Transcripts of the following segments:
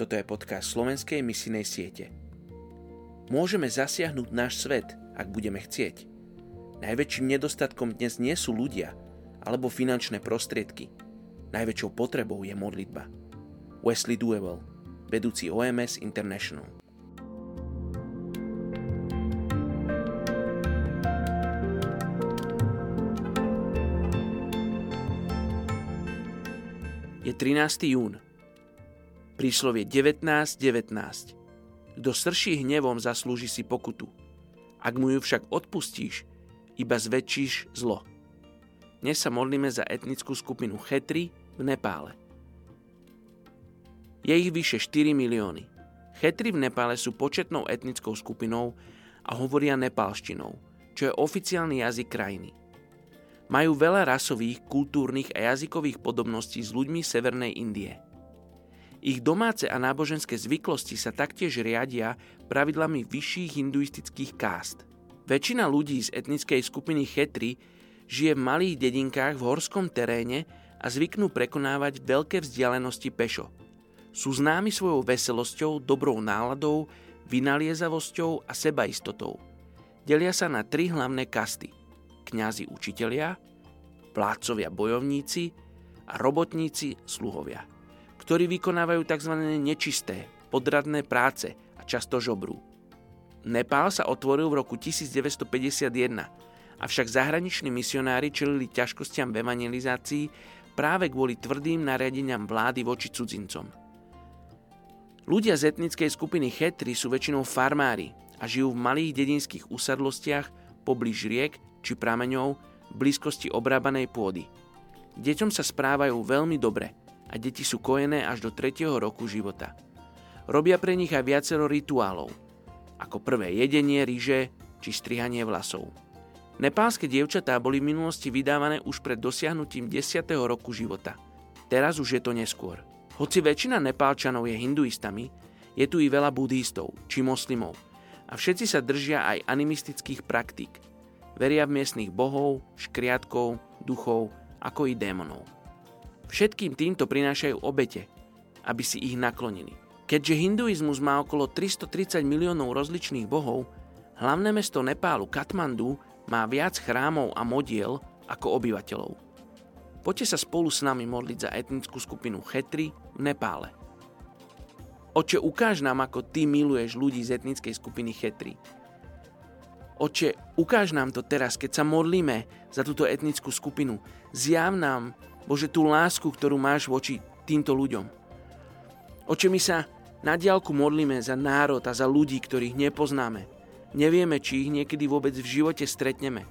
Toto je podcast slovenskej misijnej siete. Môžeme zasiahnuť náš svet, ak budeme chcieť. Najväčším nedostatkom dnes nie sú ľudia alebo finančné prostriedky. Najväčšou potrebou je modlitba. Wesley Duewell, vedúci OMS International. Je 13. jún. Príslovie 19.19. 19. Kto srší hnevom, zaslúži si pokutu. Ak mu ju však odpustíš, iba zväčšíš zlo. Dnes sa modlíme za etnickú skupinu Chetri v Nepále. Je ich vyše 4 milióny. Chetri v Nepále sú početnou etnickou skupinou a hovoria nepálštinou, čo je oficiálny jazyk krajiny. Majú veľa rasových, kultúrnych a jazykových podobností s ľuďmi Severnej Indie – ich domáce a náboženské zvyklosti sa taktiež riadia pravidlami vyšších hinduistických kást. Väčšina ľudí z etnickej skupiny Chetri žije v malých dedinkách v horskom teréne a zvyknú prekonávať veľké vzdialenosti pešo. Sú známi svojou veselosťou, dobrou náladou, vynaliezavosťou a sebaistotou. Delia sa na tri hlavné kasty. Kňazi učitelia, vládcovia bojovníci a robotníci sluhovia ktorí vykonávajú tzv. nečisté, podradné práce a často žobrú. Nepál sa otvoril v roku 1951, avšak zahraniční misionári čelili ťažkostiam v evangelizácii práve kvôli tvrdým nariadeniam vlády voči cudzincom. Ľudia z etnickej skupiny Chetry sú väčšinou farmári a žijú v malých dedinských usadlostiach poblíž riek či prameňov v blízkosti obrábanej pôdy. Deťom sa správajú veľmi dobre a deti sú kojené až do 3. roku života. Robia pre nich aj viacero rituálov, ako prvé jedenie ryže či strihanie vlasov. Nepálske dievčatá boli v minulosti vydávané už pred dosiahnutím 10. roku života. Teraz už je to neskôr. Hoci väčšina Nepálčanov je hinduistami, je tu i veľa budhistov či moslimov a všetci sa držia aj animistických praktík. Veria v miestnych bohov, škriatkov, duchov, ako i démonov. Všetkým týmto prinášajú obete, aby si ich naklonili. Keďže hinduizmus má okolo 330 miliónov rozličných bohov, hlavné mesto Nepálu Katmandu má viac chrámov a modiel ako obyvateľov. Poďte sa spolu s nami modliť za etnickú skupinu Chetri v Nepále. Oče, ukáž nám, ako ty miluješ ľudí z etnickej skupiny Chetri. Oče, ukáž nám to teraz, keď sa modlíme za túto etnickú skupinu. Zjav nám Bože, tú lásku, ktorú máš voči týmto ľuďom. Oče, my sa na diálku modlíme za národ a za ľudí, ktorých nepoznáme. Nevieme, či ich niekedy vôbec v živote stretneme.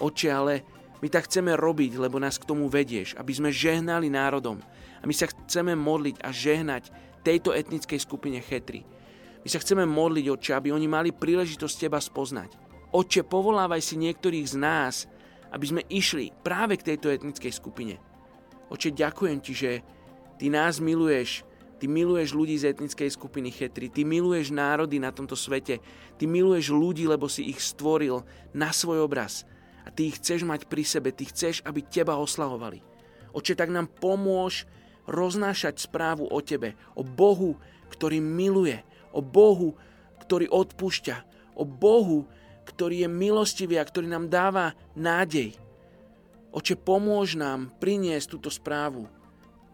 Oče, ale my tak chceme robiť, lebo nás k tomu vedieš, aby sme žehnali národom. A my sa chceme modliť a žehnať tejto etnickej skupine Chetry. My sa chceme modliť, Oče, aby oni mali príležitosť Teba spoznať. Oče, povolávaj si niektorých z nás, aby sme išli práve k tejto etnickej skupine. Oče, ďakujem ti, že ty nás miluješ, ty miluješ ľudí z etnickej skupiny Chetry, ty miluješ národy na tomto svete, ty miluješ ľudí, lebo si ich stvoril na svoj obraz. A ty ich chceš mať pri sebe, ty chceš, aby teba oslavovali. Oče, tak nám pomôž roznášať správu o tebe, o Bohu, ktorý miluje, o Bohu, ktorý odpúšťa, o Bohu, ktorý je milostivý a ktorý nám dáva nádej. Oče, pomôž nám priniesť túto správu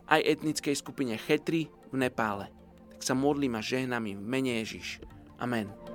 aj etnickej skupine Chetri v Nepále. Tak sa modlím a žehnám im v mene Ježiš. Amen.